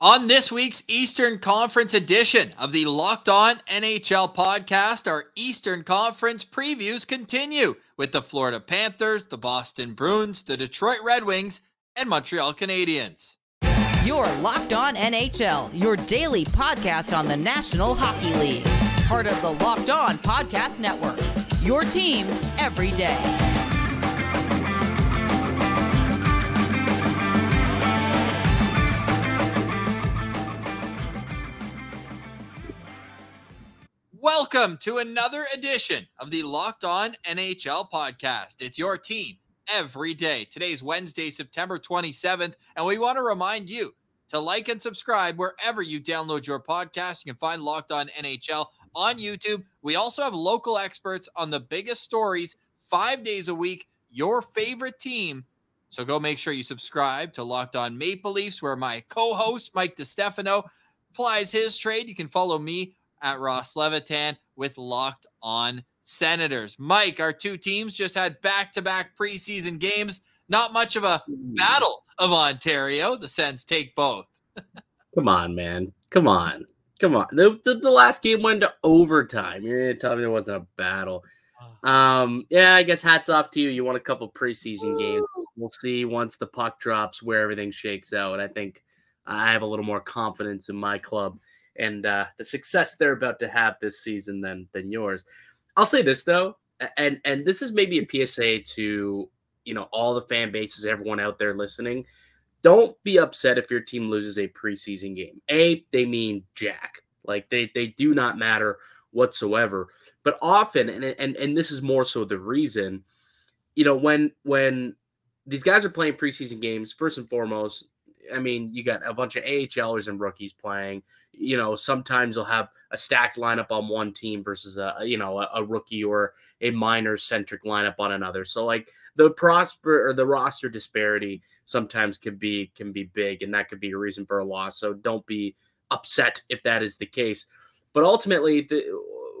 On this week's Eastern Conference edition of the Locked On NHL podcast, our Eastern Conference previews continue with the Florida Panthers, the Boston Bruins, the Detroit Red Wings, and Montreal Canadiens. You're Locked On NHL, your daily podcast on the National Hockey League. Part of the Locked On Podcast Network. Your team every day. Welcome to another edition of the Locked On NHL podcast. It's your team every day. Today's Wednesday, September 27th, and we want to remind you to like and subscribe wherever you download your podcast. You can find Locked On NHL on YouTube. We also have local experts on the biggest stories five days a week, your favorite team. So go make sure you subscribe to Locked On Maple Leafs, where my co host, Mike DiStefano, plies his trade. You can follow me at Ross Levitan with Locked On Senators. Mike, our two teams just had back to back preseason games. Not much of a battle of Ontario. The Sens take both. Come on, man. Come on. Come on. The, the, the, last game went to overtime. You're going to tell me there wasn't a battle. Um, yeah, I guess hats off to you. You won a couple preseason games. We'll see once the puck drops where everything shakes out. I think I have a little more confidence in my club and uh, the success they're about to have this season than than yours. I'll say this though, and and this is maybe a PSA to you know all the fan bases, everyone out there listening. Don't be upset if your team loses a preseason game. A, they mean jack. Like they they do not matter whatsoever. But often, and and and this is more so the reason, you know, when when these guys are playing preseason games, first and foremost, I mean, you got a bunch of AHLers and rookies playing. You know, sometimes you'll have a stacked lineup on one team versus a you know a, a rookie or a minor centric lineup on another. So like the prosper or the roster disparity sometimes can be can be big, and that could be a reason for a loss. So don't be upset if that is the case. But ultimately, the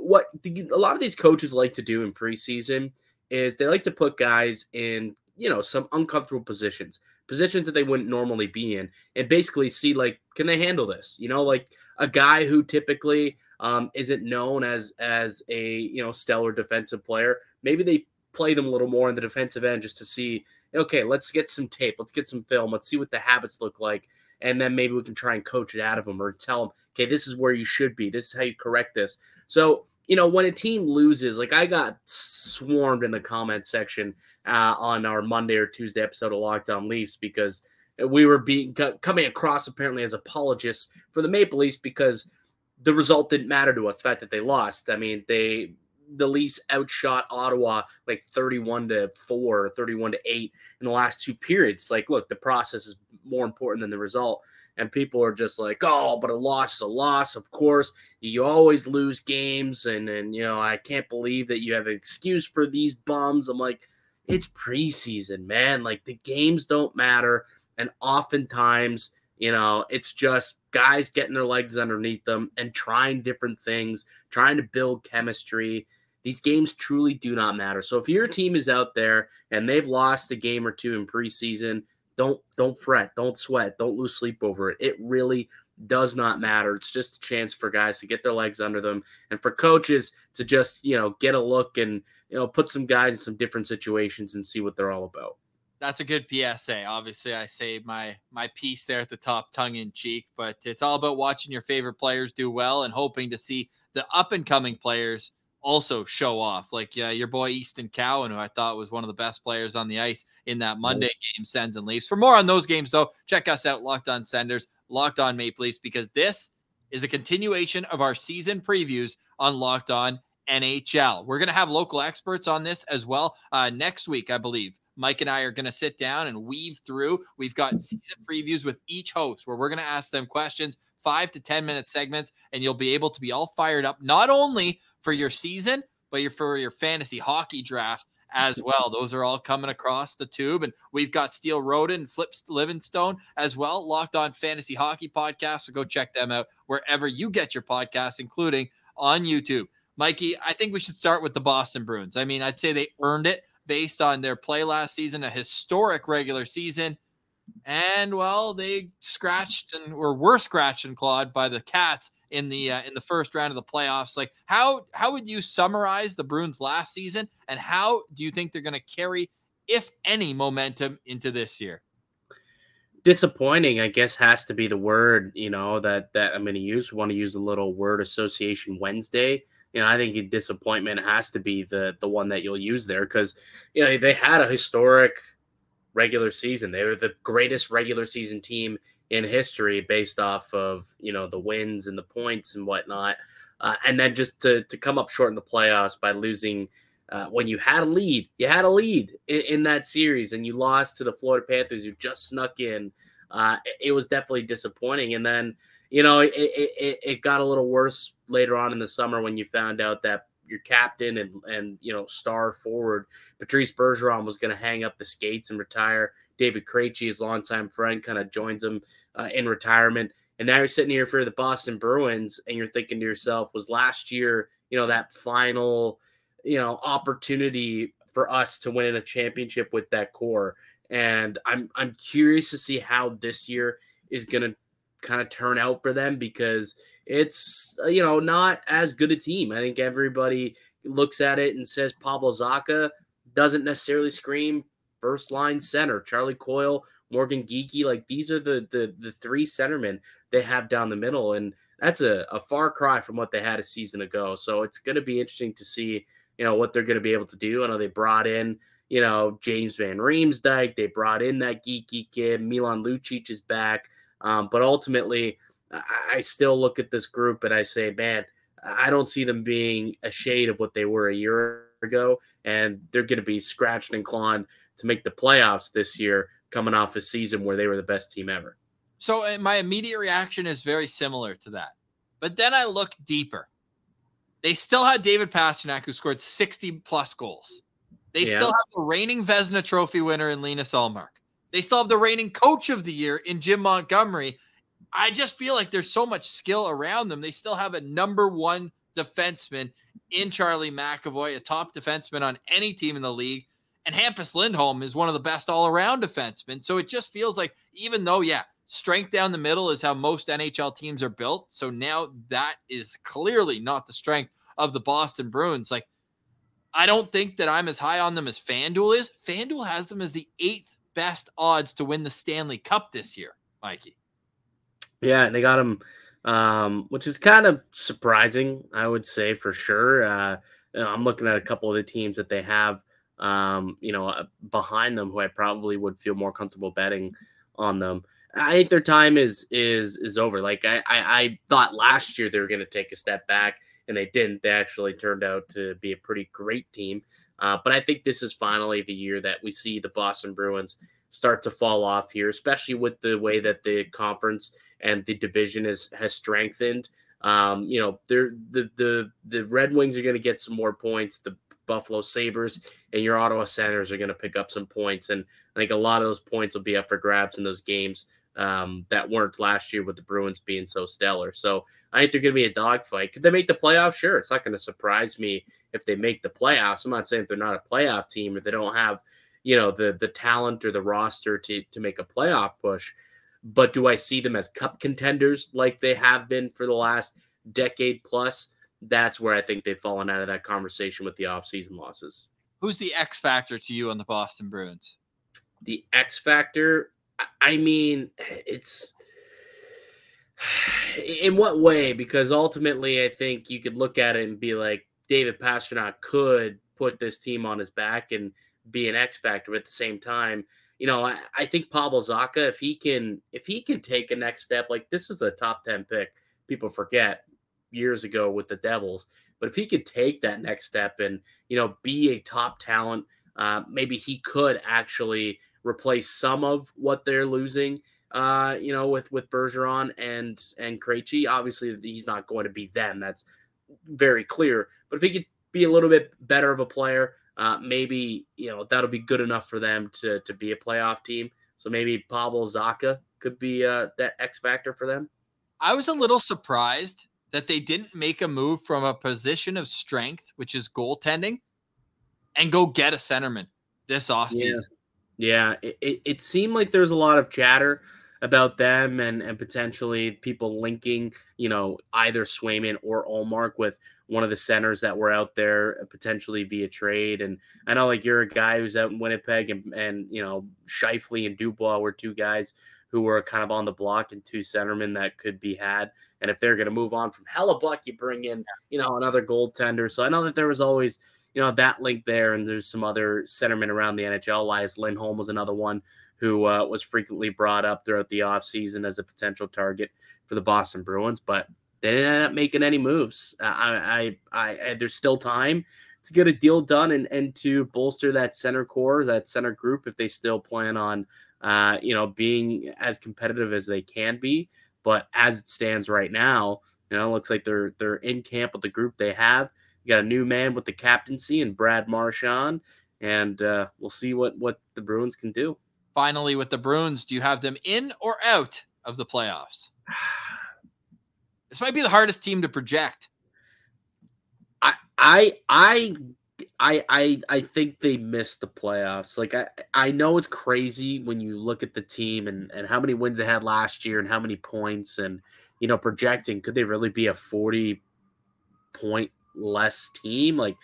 what the, a lot of these coaches like to do in preseason is they like to put guys in you know some uncomfortable positions positions that they wouldn't normally be in and basically see like can they handle this? You know like a guy who typically um, isn't known as as a you know stellar defensive player maybe they play them a little more in the defensive end just to see okay let's get some tape let's get some film let's see what the habits look like and then maybe we can try and coach it out of them or tell them okay this is where you should be. This is how you correct this. So you know, when a team loses, like I got swarmed in the comment section uh, on our Monday or Tuesday episode of Lockdown Leafs because we were being coming across apparently as apologists for the Maple Leafs because the result didn't matter to us. The fact that they lost. I mean, they the Leafs outshot Ottawa like 31 to 4, 31 to 8 in the last two periods. Like, look, the process is more important than the result and people are just like, "Oh, but a loss is a loss." Of course, you always lose games, and and you know, I can't believe that you have an excuse for these bums. I'm like, it's preseason, man. Like the games don't matter, and oftentimes, you know, it's just guys getting their legs underneath them and trying different things, trying to build chemistry. These games truly do not matter. So if your team is out there and they've lost a game or two in preseason, don't don't fret, don't sweat, don't lose sleep over it. It really does not matter. It's just a chance for guys to get their legs under them and for coaches to just, you know, get a look and, you know, put some guys in some different situations and see what they're all about. That's a good PSA. Obviously, I say my my piece there at the top, tongue in cheek, but it's all about watching your favorite players do well and hoping to see the up and coming players also show off. Like uh, your boy Easton Cowan, who I thought was one of the best players on the ice in that Monday game, Sens and Leafs. For more on those games, though, check us out, Locked On Senders, Locked On Maple Leafs, because this is a continuation of our season previews on Locked On NHL. We're going to have local experts on this as well uh, next week, I believe. Mike and I are going to sit down and weave through. We've got mm-hmm. season previews with each host where we're going to ask them questions, five to 10 minute segments, and you'll be able to be all fired up, not only for your season, but your, for your fantasy hockey draft as mm-hmm. well. Those are all coming across the tube. And we've got Steel Roden and Flips Livingstone as well, locked on fantasy hockey podcast. So go check them out wherever you get your podcasts, including on YouTube. Mikey, I think we should start with the Boston Bruins. I mean, I'd say they earned it based on their play last season, a historic regular season. and well, they scratched and or were scratched and clawed by the Cats in the uh, in the first round of the playoffs. Like how how would you summarize the Bruins last season, and how do you think they're going to carry, if any, momentum into this year? Disappointing, I guess, has to be the word. You know that that I'm going to use. We want to use a little word association Wednesday. You know, I think disappointment has to be the the one that you'll use there because you know they had a historic regular season. They were the greatest regular season team in history based off of you know the wins and the points and whatnot. Uh, and then just to to come up short in the playoffs by losing uh, when you had a lead, you had a lead in, in, that series, and you lost to the Florida Panthers, who just snuck in. Uh, it, it, was definitely disappointing. And then you know it, it it got a little worse later on in the summer when you found out that your captain and and you know star forward Patrice Bergeron was going to hang up the skates and retire. David Krejci, his longtime friend, kind of joins him uh, in retirement. And now you're sitting here for the Boston Bruins, and you're thinking to yourself, was last year, you know, that final, you know, opportunity for us to win a championship with that core? And I'm I'm curious to see how this year is going to kind of turn out for them because it's uh, you know not as good a team. I think everybody looks at it and says Pavel Zacha doesn't necessarily scream first line center. Charlie Coyle, Morgan Geekie, like these are the the the three centermen they have down the middle, and that's a, a far cry from what they had a season ago. So it's going to be interesting to see you know what they're going to be able to do. I know they brought in you know James Van Riemsdyk, they brought in that Geekie kid, Milan Lucic is back, um, but ultimately I still look at this group and I say, man, I don't see them being a shade of what they were a year ago, and they're going to be scratched and clawed to make the playoffs this year, coming off a season where they were the best team ever. So uh, my immediate reaction is very similar to that, but then I look deeper. They still had David Pastrnak, who scored 60 plus goals. They yeah. still have the reigning Vezina Trophy winner in Linus Ullmark. They still have the reigning Coach of the Year in Jim Montgomery, I just feel like there's so much skill around them. They still have a number one defenseman in Charlie McAvoy, a top defenseman on any team in the league. And Hampus Lindholm is one of the best all around defensemen. So it just feels like, even though, yeah, strength down the middle is how most NHL teams are built. So now that is clearly not the strength of the Boston Bruins. Like, I don't think that I'm as high on them as FanDuel is. FanDuel has them as the eighth best odds to win the Stanley Cup this year, Mikey. Yeah, they got him, um, which is kind of surprising, I would say for sure. Uh, I'm looking at a couple of the teams that they have, um, you know, uh, behind them who I probably would feel more comfortable betting on them. I think their time is is is over. Like I I, I thought last year they were going to take a step back, and they didn't. They actually turned out to be a pretty great team. Uh, but I think this is finally the year that we see the Boston Bruins start to fall off here, especially with the way that the conference and the division is has strengthened. Um, you know, the the the Red Wings are going to get some more points. The Buffalo Sabres and your Ottawa Senators are going to pick up some points, and I think a lot of those points will be up for grabs in those games um, that weren't last year with the Bruins being so stellar. So I think they're going to be a dogfight. Could they make the playoffs? Sure, it's not going to surprise me if they make the playoffs. I'm not saying if they're not a playoff team if they don't have you know the the talent or the roster to to make a playoff push. But do I see them as cup contenders like they have been for the last decade plus? That's where I think they've fallen out of that conversation with the offseason losses. Who's the X factor to you on the Boston Bruins? The X factor, I mean, it's in what way? Because ultimately, I think you could look at it and be like, David Pastrnak could put this team on his back and be an X factor. At the same time, you know, I, I think Pavel Zacha, if he can, if he can take a next step, like this is a top ten pick. People forget years ago with the Devils, but if he could take that next step and you know be a top talent, uh, maybe he could actually replace some of what they're losing. Uh, you know, with with Bergeron and and Krejci. Obviously, he's not going to be them. That's very clear. But if he could be a little bit better of a player, uh, maybe you know that'll be good enough for them to to be a playoff team. So maybe Pavel Zacha could be uh, that X factor for them. I was a little surprised that they didn't make a move from a position of strength, which is goaltending, and go get a centerman this offseason. Yeah. Yeah, it, it, it seemed like there's a lot of chatter about them and and potentially people linking, you know, either Swayman or Ullmark with one of the centers that were out there uh, potentially via trade. And I know like you're a guy who's out in Winnipeg and and you know, Scheifele and Dubois were two guys who were kind of on the block and two centermen that could be had. And if they're going to move on from Hellebuyck, you bring in, you know, another goaltender. So I know that there was always, you know, that link there. And there's some other centermen around the NHL. Elias Lindholm was another one who uh, was frequently brought up throughout the offseason as a potential target for the Boston Bruins. But they didn't end up making any moves. I, I, I, I there's still time to get a deal done and, and to bolster that center core, that center group, if they still plan on, uh, you know, being as competitive as they can be. But as it stands right now, you know, it looks like they're they're in camp with the group they have. You got a new man with the captaincy and Brad Marchand, and uh, we'll see what what the Bruins can do. Finally, with the Bruins, do you have them in or out of the playoffs? This might be the hardest team to project. I I I I I I think they missed the playoffs. Like I I know it's crazy when you look at the team and and how many wins they had last year and how many points and you know projecting could they really be a 40 point less team like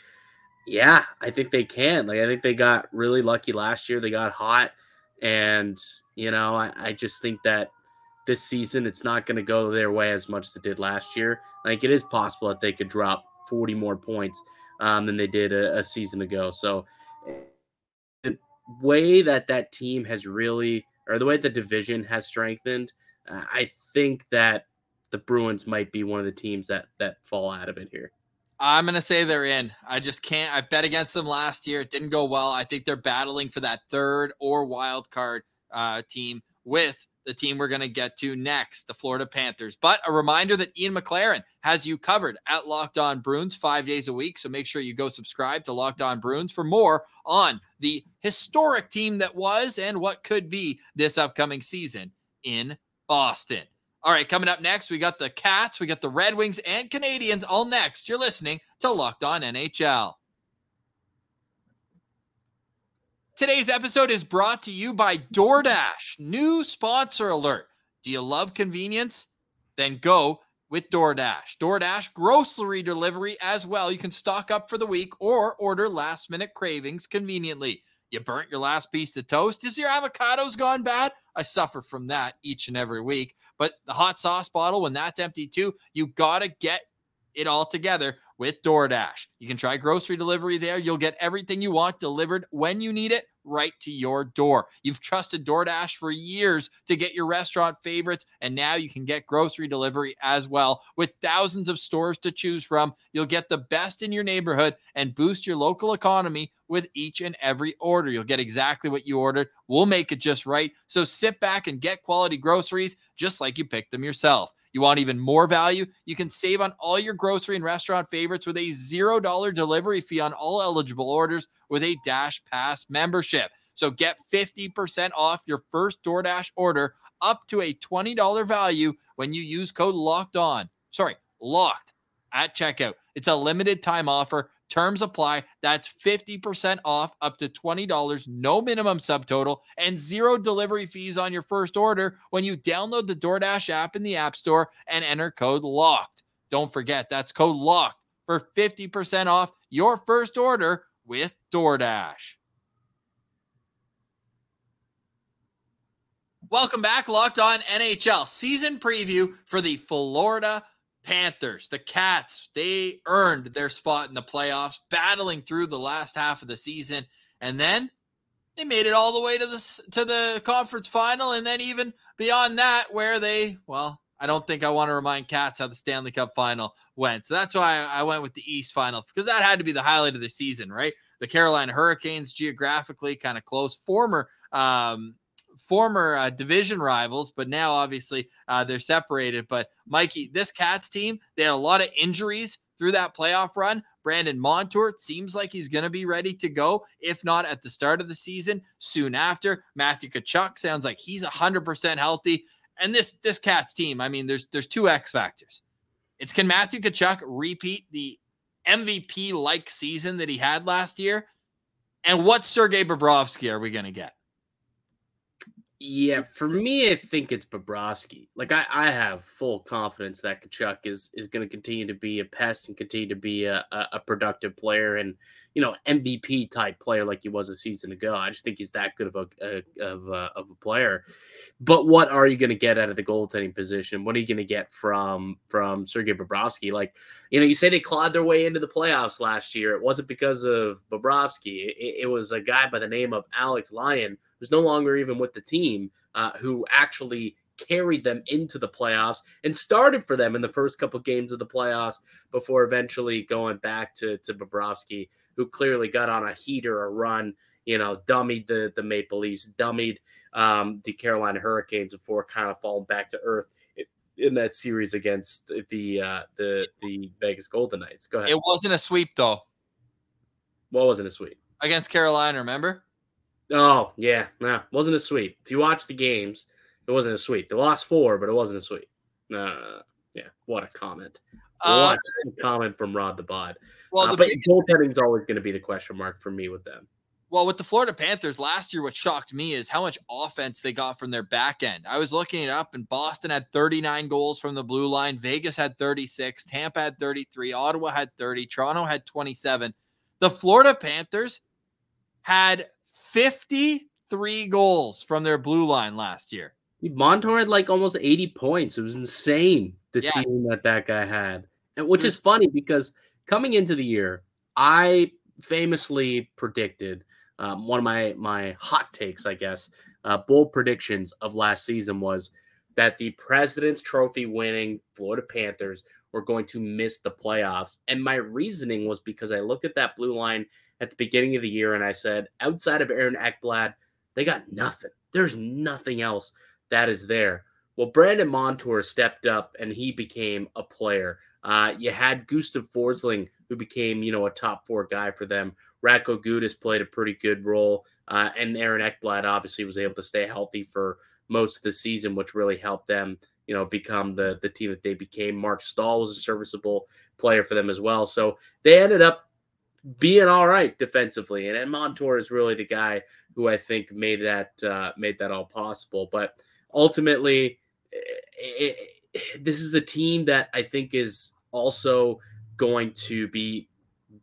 yeah, I think they can. Like I think they got really lucky last year. They got hot and you know, I, I just think that this season it's not going to go their way as much as it did last year. Like it is possible that they could drop 40 more points um, than they did a, a season ago. So the way that that team has really, or the way the division has strengthened, uh, I think that the Bruins might be one of the teams that that fall out of it here. I'm gonna say they're in. I just can't. I bet against them last year. It didn't go well. I think they're battling for that third or wild card uh, team with the team we're going to get to next, the Florida Panthers. But a reminder that Ian McLaren has you covered at Locked On Bruins five days a week. So make sure you go subscribe to Locked On Bruins for more on the historic team that was and what could be this upcoming season in Boston. All right, coming up next, we got the Cats, we got the Red Wings and Canadiens all next. You're listening to Locked On NHL. Today's episode is brought to you by DoorDash. New sponsor alert. Do you love convenience? Then go with DoorDash. DoorDash grocery delivery as well. You can stock up for the week or order last minute cravings conveniently. You burnt your last piece of toast? Is your avocados gone bad? I suffer from that each and every week. But the hot sauce bottle, when that's empty too, you got to get it all together with DoorDash. You can try grocery delivery there. You'll get everything you want delivered when you need it right to your door. You've trusted DoorDash for years to get your restaurant favorites, and now you can get grocery delivery as well. With thousands of stores to choose from, you'll get the best in your neighborhood and boost your local economy with each and every order. You'll get exactly what you ordered. We'll make it just right. So sit back and get quality groceries just like you picked them yourself. You want even more value? You can save on all your grocery and restaurant favorites with a $0 delivery fee on all eligible orders with a Dash Pass membership. So get 50% off your first DoorDash order up to a $20 value when you use code locked on. Sorry, locked at checkout. It's a limited time offer. Terms apply. That's 50% off up to $20, no minimum subtotal, and zero delivery fees on your first order when you download the DoorDash app in the App Store and enter code LOCKED. Don't forget, that's code LOCKED for 50% off your first order with DoorDash. Welcome back, Locked On NHL season preview for the Florida Panthers, the Cats, they earned their spot in the playoffs, battling through the last half of the season, and then they made it all the way to the to the conference final, and then even beyond that, where they well, I don't think I want to remind Cats how the Stanley Cup final went, so that's why I went with the East final because that had to be the highlight of the season, right? The Carolina Hurricanes, geographically kind of close, former um, former uh, division rivals, but now obviously uh, they're separated. But Mikey, this Cats team, they had a lot of injuries through that playoff run. Brandon Montour seems like he's going to be ready to go, if not at the start of the season, soon after. Matthew Tkachuk sounds like he's 100% healthy. And this this Cats team, I mean, there's there's two X factors. It's can Matthew Tkachuk repeat the MVP like season that he had last year? And what Sergei Bobrovsky are we going to get? Yeah, for me, I think it's Bobrovsky. Like I, I have full confidence that Tkachuk is is going to continue to be a pest and continue to be a, a, a, productive player and you know MVP type player like he was a season ago. I just think he's that good of a, a of a, of a player. But what are you going to get out of the goaltending position? What are you going to get from from Sergei Bobrovsky? Like you know, you say they clawed their way into the playoffs last year. It wasn't because of Bobrovsky. It, it was a guy by the name of Alex Lyon who's no longer even with the team, uh, who actually carried them into the playoffs and started for them in the first couple games of the playoffs before eventually going back to to Bobrovsky, who clearly got on a heater, a run, you know, dummied the the Maple Leafs, dummied um, the Carolina Hurricanes before kind of falling back to earth in that series against the uh, the the Vegas Golden Knights. Go ahead. It wasn't a sweep though. What wasn't a sweep? Against Carolina, remember? Oh yeah, nah, wasn't a sweep. If you watch the games, it wasn't a sweep. They lost four, but it wasn't a sweep. Uh, yeah, what a comment. Uh, what a comment from Rod the Bod. Well, uh, the but goaltending is always going to be the question mark for me with them. Well, with the Florida Panthers last year, what shocked me is how much offense they got from their back end. I was looking it up, and Boston had 39 goals from the blue line. Vegas had 36. Tampa had 33. Ottawa had 30. Toronto had 27. The Florida Panthers had 53 goals from their blue line last year. Montour had like almost 80 points. It was insane the yeah. season that that guy had. And which is funny because coming into the year, I famously predicted um, one of my my hot takes, I guess, uh, bold predictions of last season was that the President's Trophy winning Florida Panthers were going to miss the playoffs. And my reasoning was because I looked at that blue line at the beginning of the year, and I said, outside of Aaron Ekblad, they got nothing. There's nothing else that is there. Well, Brandon Montour stepped up and he became a player. Uh, you had Gustav Forsling, who became, you know, a top four guy for them. Radko Gudas played a pretty good role. Uh, and Aaron Ekblad obviously was able to stay healthy for most of the season, which really helped them, you know, become the the team that they became. Marc Staal was a serviceable player for them as well. So they ended up being all right defensively. And, and Montour is really the guy who I think made that uh, made that all possible. But ultimately, it, it, this is a team that I think is also going to be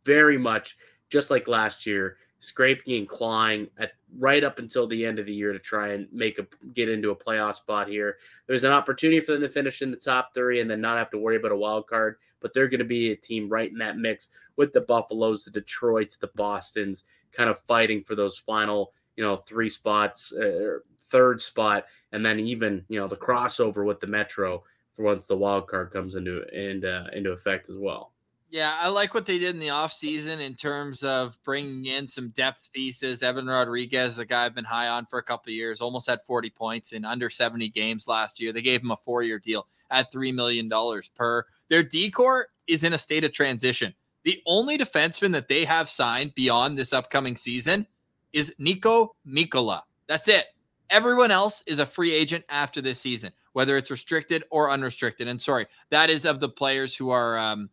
very much just like last year, scraping and clawing at right up until the end of the year to try and make a get into a playoff spot here. There's an opportunity for them to finish in the top three and then not have to worry about a wild card, but they're going to be a team right in that mix with the Buffaloes, the Detroits, the Boston's, kind of fighting for those final, you know, three spots, uh, third spot, and then even you know the crossover with the Metro once the wild card comes into into into effect as well. Yeah, I like what they did in the offseason in terms of bringing in some depth pieces. Evan Rodrigues, a guy I've been high on for a couple years, almost had 40 points in under 70 games last year. They gave him a four year deal at $3 million per. Their decor is in a state of transition. The only defenseman that they have signed beyond this upcoming season is Niko Mikkola. That's it. Everyone else is a free agent after this season, whether it's restricted or unrestricted. And sorry, that is of the players who are um,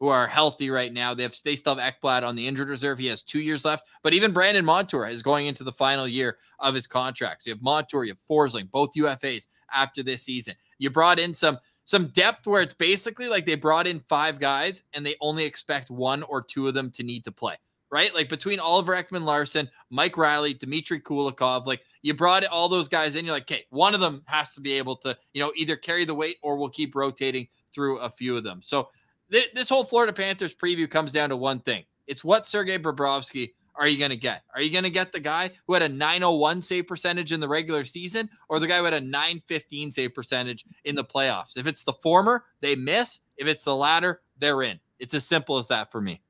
who are healthy right now. They have they still have Ekblad on the injured reserve. He has two years left, but even Brandon Montour is going into the final year of his contract. So you have Montour, you have Forsling, both UFAs after this season. You brought in some some depth where it's basically like they brought in five guys and they only expect one or two of them to need to play. Right, like between Oliver Ekman-Larsson, Mike Reilly, Dmitry Kulikov, like you brought all those guys in. You're like, okay, one of them has to be able to, you know, either carry the weight or we'll keep rotating through a few of them. So this whole Florida Panthers preview comes down to one thing. It's what Sergei Bobrovsky are you going to get? Are you going to get the guy who had a 901 save percentage in the regular season or the guy who had a 915 save percentage in the playoffs? If it's the former, they miss. If it's the latter, they're in. It's as simple as that for me.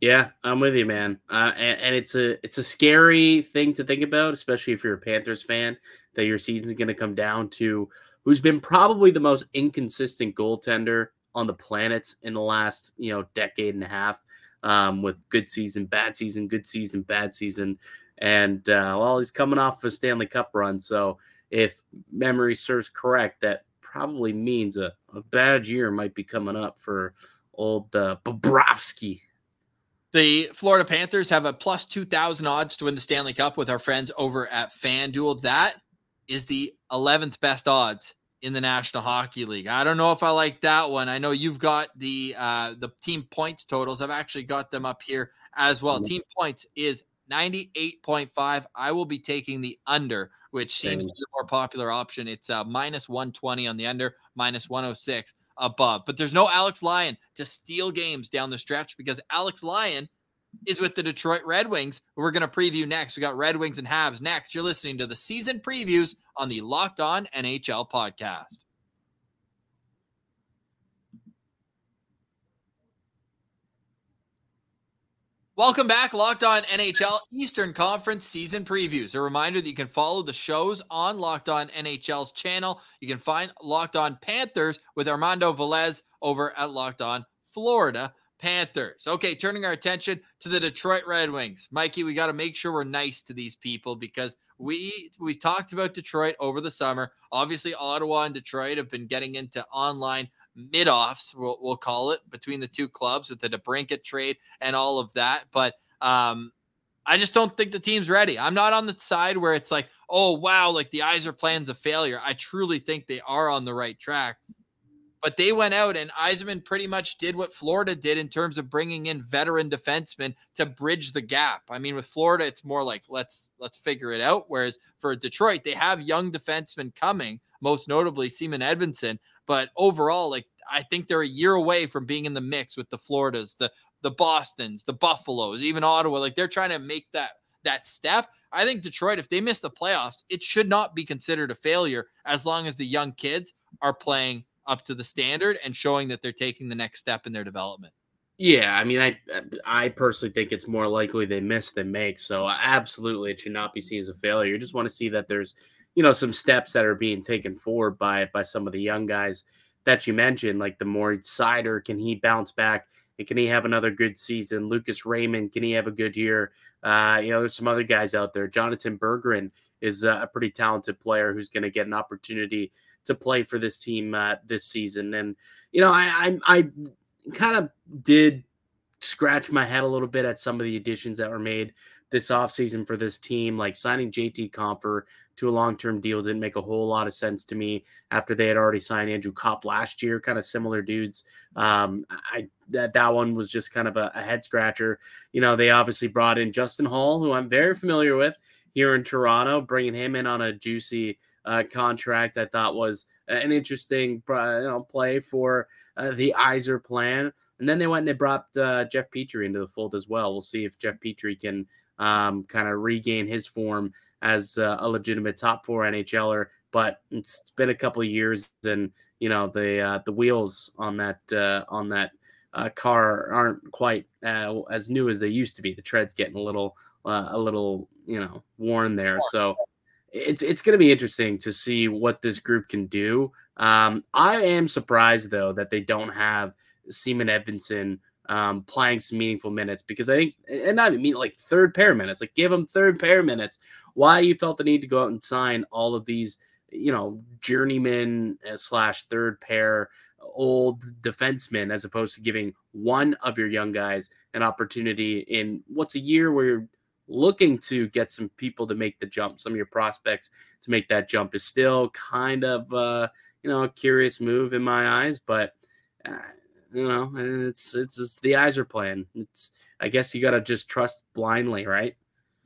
Yeah, I'm with you, man. Uh, and, and, it's a it's a scary thing to think about, especially if you're a Panthers fan, that your season's going to come down to who's been probably the most inconsistent goaltender on the planet in the last you know decade and a half um, with good season, bad season, good season, bad season, and uh, well, he's coming off a Stanley Cup run. So if memory serves correct, that probably means a, a bad year might be coming up for old uh, Bobrovsky. The Florida Panthers have a plus 2,000 odds to win the Stanley Cup with our friends over at FanDuel. That is the 11th best odds in the National Hockey League. I don't know if I like that one. I know you've got the uh, the team points totals. I've actually got them up here as well. Team points is 98.5. I will be taking the under, which seems to be the more popular option. It's uh, minus 120 on the under, minus 106 above. But there's no Alex Lyon to steal games down the stretch because Alex Lyon is with the Detroit Red Wings. We're going to preview next. We got Red Wings and Habs next. You're listening to the season previews on the Locked On NHL podcast. Welcome back, Locked On NHL Eastern Conference season previews. A reminder that you can follow the shows on Locked On NHL's channel. You can find Locked On Panthers with Armando Velez over at Locked On Florida Panthers. Okay, turning our attention to the Detroit Red Wings. Mikey, we got to make sure we're nice to these people because we we talked about Detroit over the summer. Obviously, Ottawa and Detroit have been getting into online mid-offs, we'll, we'll call it, between the two clubs with the DeBrincat trade and all of that. But um, I just don't think the team's ready. I'm not on the side where it's like, oh wow, like the Yzer plan's a failure. I truly think they are on the right track. But they went out and Yzerman pretty much did what Florida did in terms of bringing in veteran defensemen to bridge the gap. I mean, with Florida, it's more like let's let's figure it out. Whereas for Detroit, they have young defensemen coming, most notably Simon Edvinsson. But overall, like I think they're a year away from being in the mix with the Floridas, the the Boston's, the Buffaloes, even Ottawa. Like they're trying to make that that step. I think Detroit, if they miss the playoffs, it should not be considered a failure as long as the young kids are playing up to the standard and showing that they're taking the next step in their development. Yeah, I mean, I I personally think it's more likely they miss than make. So absolutely, it should not be seen as a failure. You just want to see that there's, you know, some steps that are being taken forward by by some of the young guys that you mentioned, like the Moritz Seider. Can he bounce back? And can he have another good season? Lucas Raymond, can he have a good year? Uh, you know, there's some other guys out there. Jonatan Berggren is a pretty talented player who's going to get an opportunity to play for this team uh, this season. And you know, I I, I kind of did scratch my head a little bit at some of the additions that were made this offseason for this team, like signing JT Compher to a long-term deal didn't make a whole lot of sense to me after they had already signed Andrew Copp last year, kind of similar dudes. Um, I that that one was just kind of a, a head scratcher. You know, they obviously brought in Justin Holl, who I'm very familiar with here in Toronto, bringing him in on a juicy uh, contract I thought was an interesting uh, you know, play for uh, the Yzer plan. And then they went and they brought uh, Jeff Petry into the fold as well. We'll see if Jeff Petry can um, kind of regain his form as uh, a legitimate top four NHLer. But it's been a couple of years, and you know the uh, the wheels on that on that car aren't quite as new as they used to be. The tread's getting a little a little you know worn there. So it's it's going to be interesting to see what this group can do. Um, I am surprised though that they don't have Simon Edvinsson um, playing some meaningful minutes because I think, and not mean like third pair minutes, like give him third pair minutes. Why you felt the need to go out and sign all of these, you know, journeyman uh, slash third pair old defensemen as opposed to giving one of your young guys an opportunity in what's a year where you're looking to get some people to make the jump, some of your prospects to make that jump is still kind of uh, you know a curious move in my eyes, but uh, you know it's, it's it's the eyes are playing. It's I guess you got to just trust blindly, right?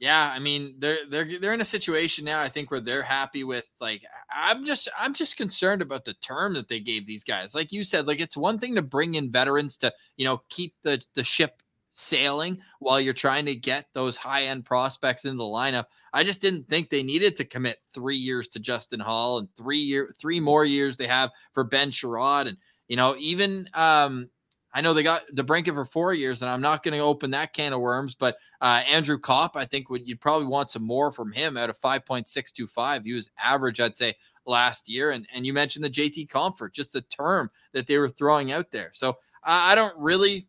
Yeah, I mean they're they're they're in a situation now. I think where they're happy with like I'm just I'm just concerned about the term that they gave these guys. Like you said, like it's one thing to bring in veterans to you know keep the the ship sailing while you're trying to get those high end prospects into the lineup. I just didn't think they needed to commit three years to Justin Holl and three year three more years they have for Ben Chiarot. And you know, even um, I know they got DeBrincat for four years, and I'm not going to open that can of worms. But uh, Andrew Copp, I think would you'd probably want some more from him out of 5.625. He was average, I'd say, last year. And and you mentioned the JT Compher, just the term that they were throwing out there. So I don't really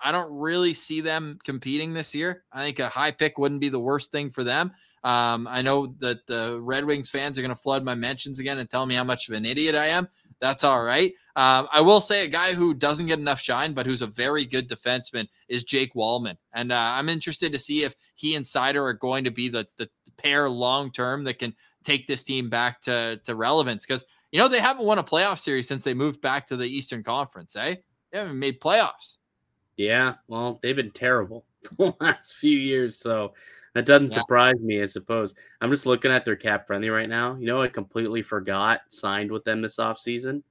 I don't really see them competing this year. I think a high pick wouldn't be the worst thing for them. Um, I know that the Red Wings fans are going to flood my mentions again and tell me how much of an idiot I am. That's all right. Um, I will say a guy who doesn't get enough shine, but who's a very good defenseman is Jake Walman. And uh, I'm interested to see if he and Seider are going to be the, the pair long term that can take this team back to to relevance because you know they haven't won a playoff series since they moved back to the Eastern Conference. Eh, they haven't made playoffs. Yeah, well, they've been terrible the last few years, so that doesn't yeah. surprise me. I suppose I'm just looking at their cap friendly right now. You know, I completely forgot signed with them this offseason.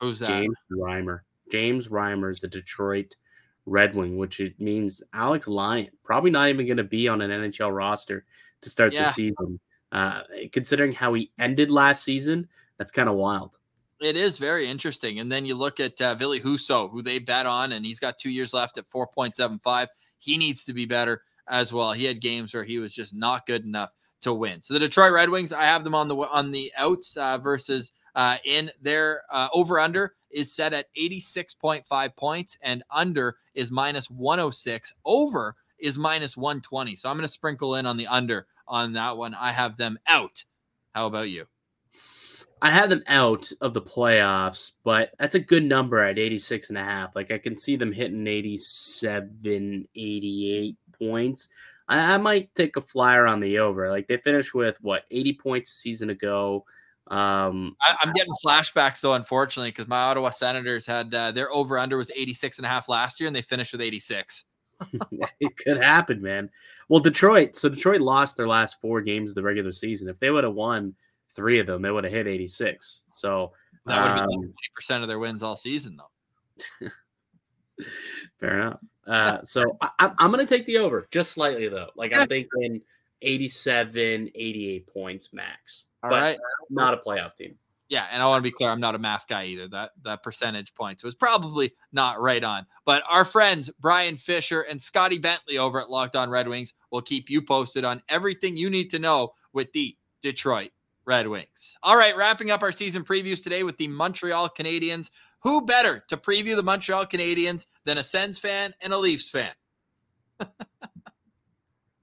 Who's that? James Reimer. James Reimer is a Detroit Red Wing, which means Alex Lyon probably not even going to be on an NHL roster to start yeah. the season. Uh, considering how he ended last season, that's kind of wild. It is very interesting. And then you look at uh, Ville Husso, who they bet on, and he's got two years left at 4.75. He needs to be better as well. He had games where he was just not good enough to win. So the Detroit Red Wings, I have them on the on the outs uh, versus uh, in their uh, over under is set at 86.5 points and under is minus 106. Over is minus 120. So I'm going to sprinkle in on the under on that one. I have them out. How about you? I have them out of the playoffs, but that's a good number at 86 and a half. Like I can see them hitting 87, 88 points. I, I might take a flyer on the over. Like they finished with what 80 points a season ago. Um, I, am getting flashbacks though, unfortunately, because my Ottawa Senators had uh, their over under was 86 and a half last year, and they finished with 86. it could happen, man. Well, Detroit. So Detroit lost their last four games of the regular season. If they would have won three of them, they would have hit 86. So that would have um, been 20% of their wins all season, though. Fair enough. Uh, so I, am going to take the over just slightly, though. Like I'm thinking 87, 88 points max. All right, Not a playoff team. Yeah, and I want to be clear, I'm not a math guy either. That that percentage points was probably not right on. But our friends Brian Fisher and Scotty Bentley over at Locked On Red Wings will keep you posted on everything you need to know with the Detroit Red Wings. All right, wrapping up our season previews today with the Montreal Canadiens. Who better to preview the Montreal Canadiens than a Sens fan and a Leafs fan?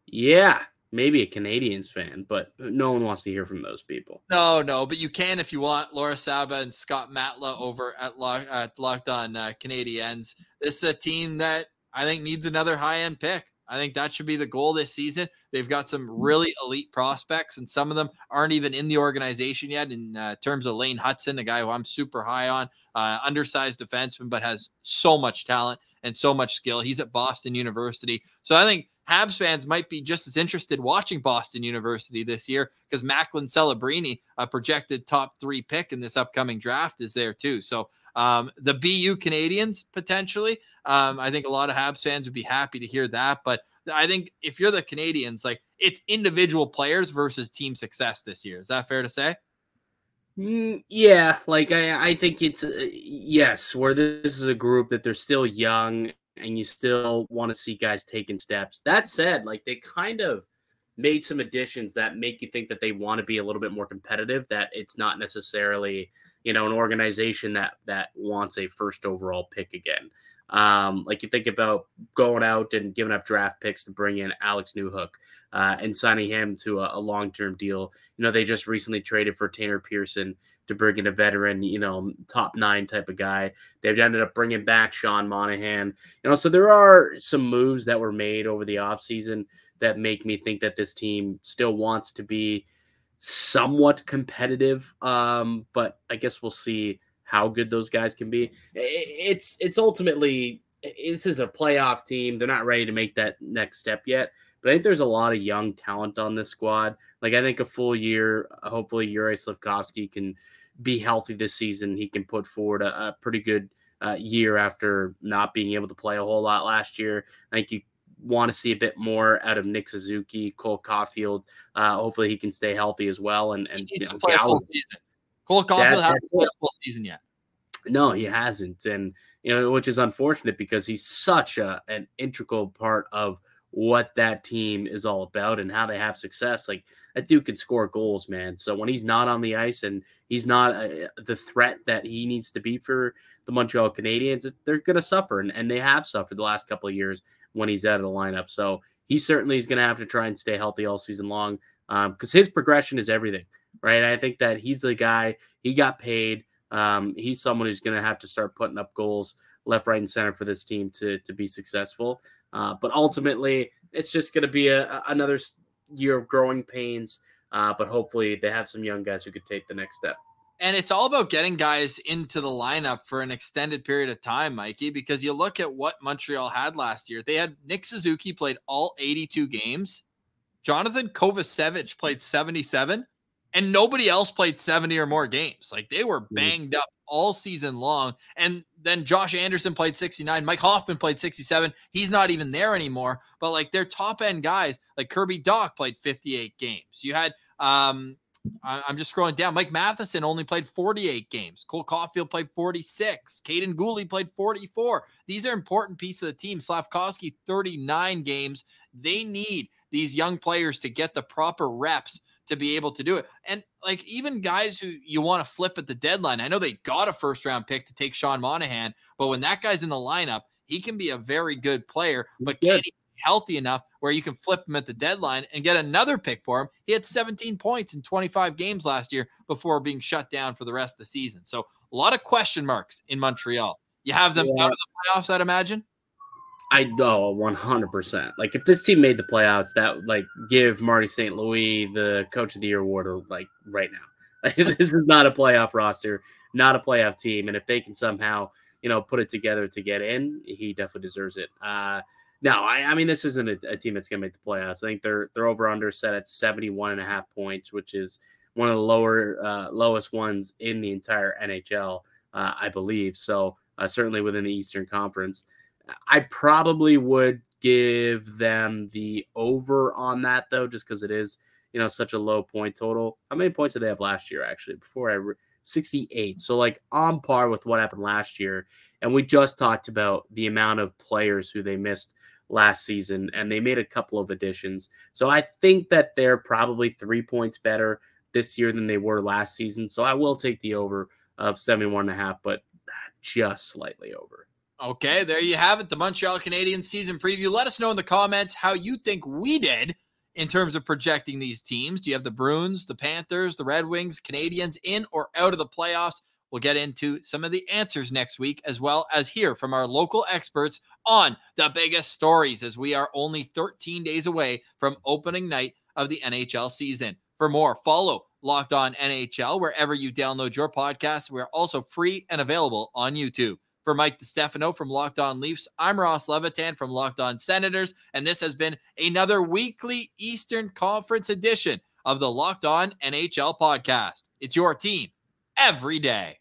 yeah, maybe a Canadiens fan, but no one wants to hear from those people. No, no, but you can if you want. Laura Saba and Scott Matla over at, Lock, at Locked On uh, Canadiens. This is a team that I think needs another high end pick. I think that should be the goal this season. They've got some mm. really elite prospects, and some of them aren't even in the organization yet. In uh, terms of Lane Hutson, a guy who I'm super high on, uh, undersized defenseman, but has so much talent and so much skill. He's at Boston University. So I think Habs fans might be just as interested watching Boston University this year because Macklin Celebrini, a projected top three pick in this upcoming draft, is there too. So um, the BU Canadiens potentially, um, I think a lot of Habs fans would be happy to hear that. But I think if you're the Canadiens, like it's individual players versus team success this year. Is that fair to say? Mm, yeah, like I, I think it's uh, yes, where this is a group that they're still young and you still want to see guys taking steps. That said, like they kind of made some additions that make you think that they want to be a little bit more competitive, that it's not necessarily, you know, an organization that that wants a first overall pick again. Um, like you think about going out and giving up draft picks to bring in Alex Newhook uh, and signing him to a, a long term deal. You know, they just recently traded for Tanner Pearson to bring in a veteran, you know, top nine type of guy. They've ended up bringing back Sean Monahan. You know, so there are some moves that were made over the offseason that make me think that this team still wants to be somewhat competitive. Um, but I guess we'll see how good those guys can be. It's it's ultimately this is a playoff team. They're not ready to make that next step yet. But I think there's a lot of young talent on this squad. Like I think a full year, hopefully Yuri Slafkovsky can be healthy this season. He can put forward a, a pretty good uh, year after not being able to play a whole lot last year. I think you want to see a bit more out of Nick Suzuki, Cole Caufield. Uh, hopefully he can stay healthy as well. And and you know, play a full season. Cole Caufield hasn't played a full season yet. No, he hasn't, and you know, which is unfortunate because he's such a an integral part of what that team is all about and how they have success. Like that dude can score goals, man. So when he's not on the ice and he's not uh, the threat that he needs to be for the Montreal Canadiens, they're going to suffer, and, and they have suffered the last couple of years when he's out of the lineup. So he certainly is going to have to try and stay healthy all season long because um, his progression is everything, right? I think that he's the guy. He got paid. Um, he's someone who's going to have to start putting up goals left, right, and center for this team to to be successful. Uh, but ultimately, it's just going to be a, another year of growing pains Uh, but hopefully they have some young guys who could take the next step. And it's all about getting guys into the lineup for an extended period of time, Mikey, because you look at what Montreal had last year. They had Nick Suzuki played all 82 games. Johnathan Kovacevic played 77 and nobody else played 70 or more games. Like they were mm-hmm. banged up all season long. And then Josh Anderson played 69. Mike Hoffman played 67. He's not even there anymore. But like their top end guys, like Kirby Dach played 58 games. You had um I'm just scrolling down. Mike Matheson only played 48 games. Cole Caufield played 46. Kaiden Guhle played 44. These are important pieces of the team. Slafkovsky 39 games. They need these young players to get the proper reps to be able to do it. And like even guys who you want to flip at the deadline, I know they got a first round pick to take Sean Monahan, but when that guy's in the lineup, he can be a very good player, but can he be healthy enough where you can flip him at the deadline and get another pick for him. He had 17 points in 25 games last year before being shut down for the rest of the season. So a lot of question marks in Montreal. You have them yeah. out of the playoffs, I'd imagine. I know hundred percent. Like if this team made the playoffs, that would like give Marty St. Louis the Coach of the Year award like right now. this is not a playoff roster, not a playoff team, and if they can somehow you know put it together to get in, he definitely deserves it. Uh, no, I, I mean this isn't a, a team that's going to make the playoffs. I think they're they're over under set at 71 and a half points, which is one of the lower uh, lowest ones in the entire NHL, uh, I believe. So uh, certainly within the Eastern Conference. I probably would give them the over on that though, just because it is you know such a low point total. How many points did they have last year? Actually, before I re- 68. So like on par with what happened last year. And we just talked about the amount of players who they missed last season, and they made a couple of additions. So I think that they're probably three points better this year than they were last season. So I will take the over of 71 and a half, but just slightly over. Okay, there you have it. The Montreal Canadiens season preview. Let us know in the comments how you think we did in terms of projecting these teams. Do you have the Bruins, the Panthers, the Red Wings, Canadiens in or out of the playoffs? We'll get into some of the answers next week, as well as hear from our local experts on the biggest stories, as we are only 13 days away from opening night of the NHL season. For more, follow Locked On NHL wherever you download your podcast. We're also free and available on YouTube. For Mike DiStefano from Locked On Leafs, I'm Ross Levitan from Locked On Senators, and this has been another weekly Eastern Conference edition of the Locked On NHL podcast. It's your team every day.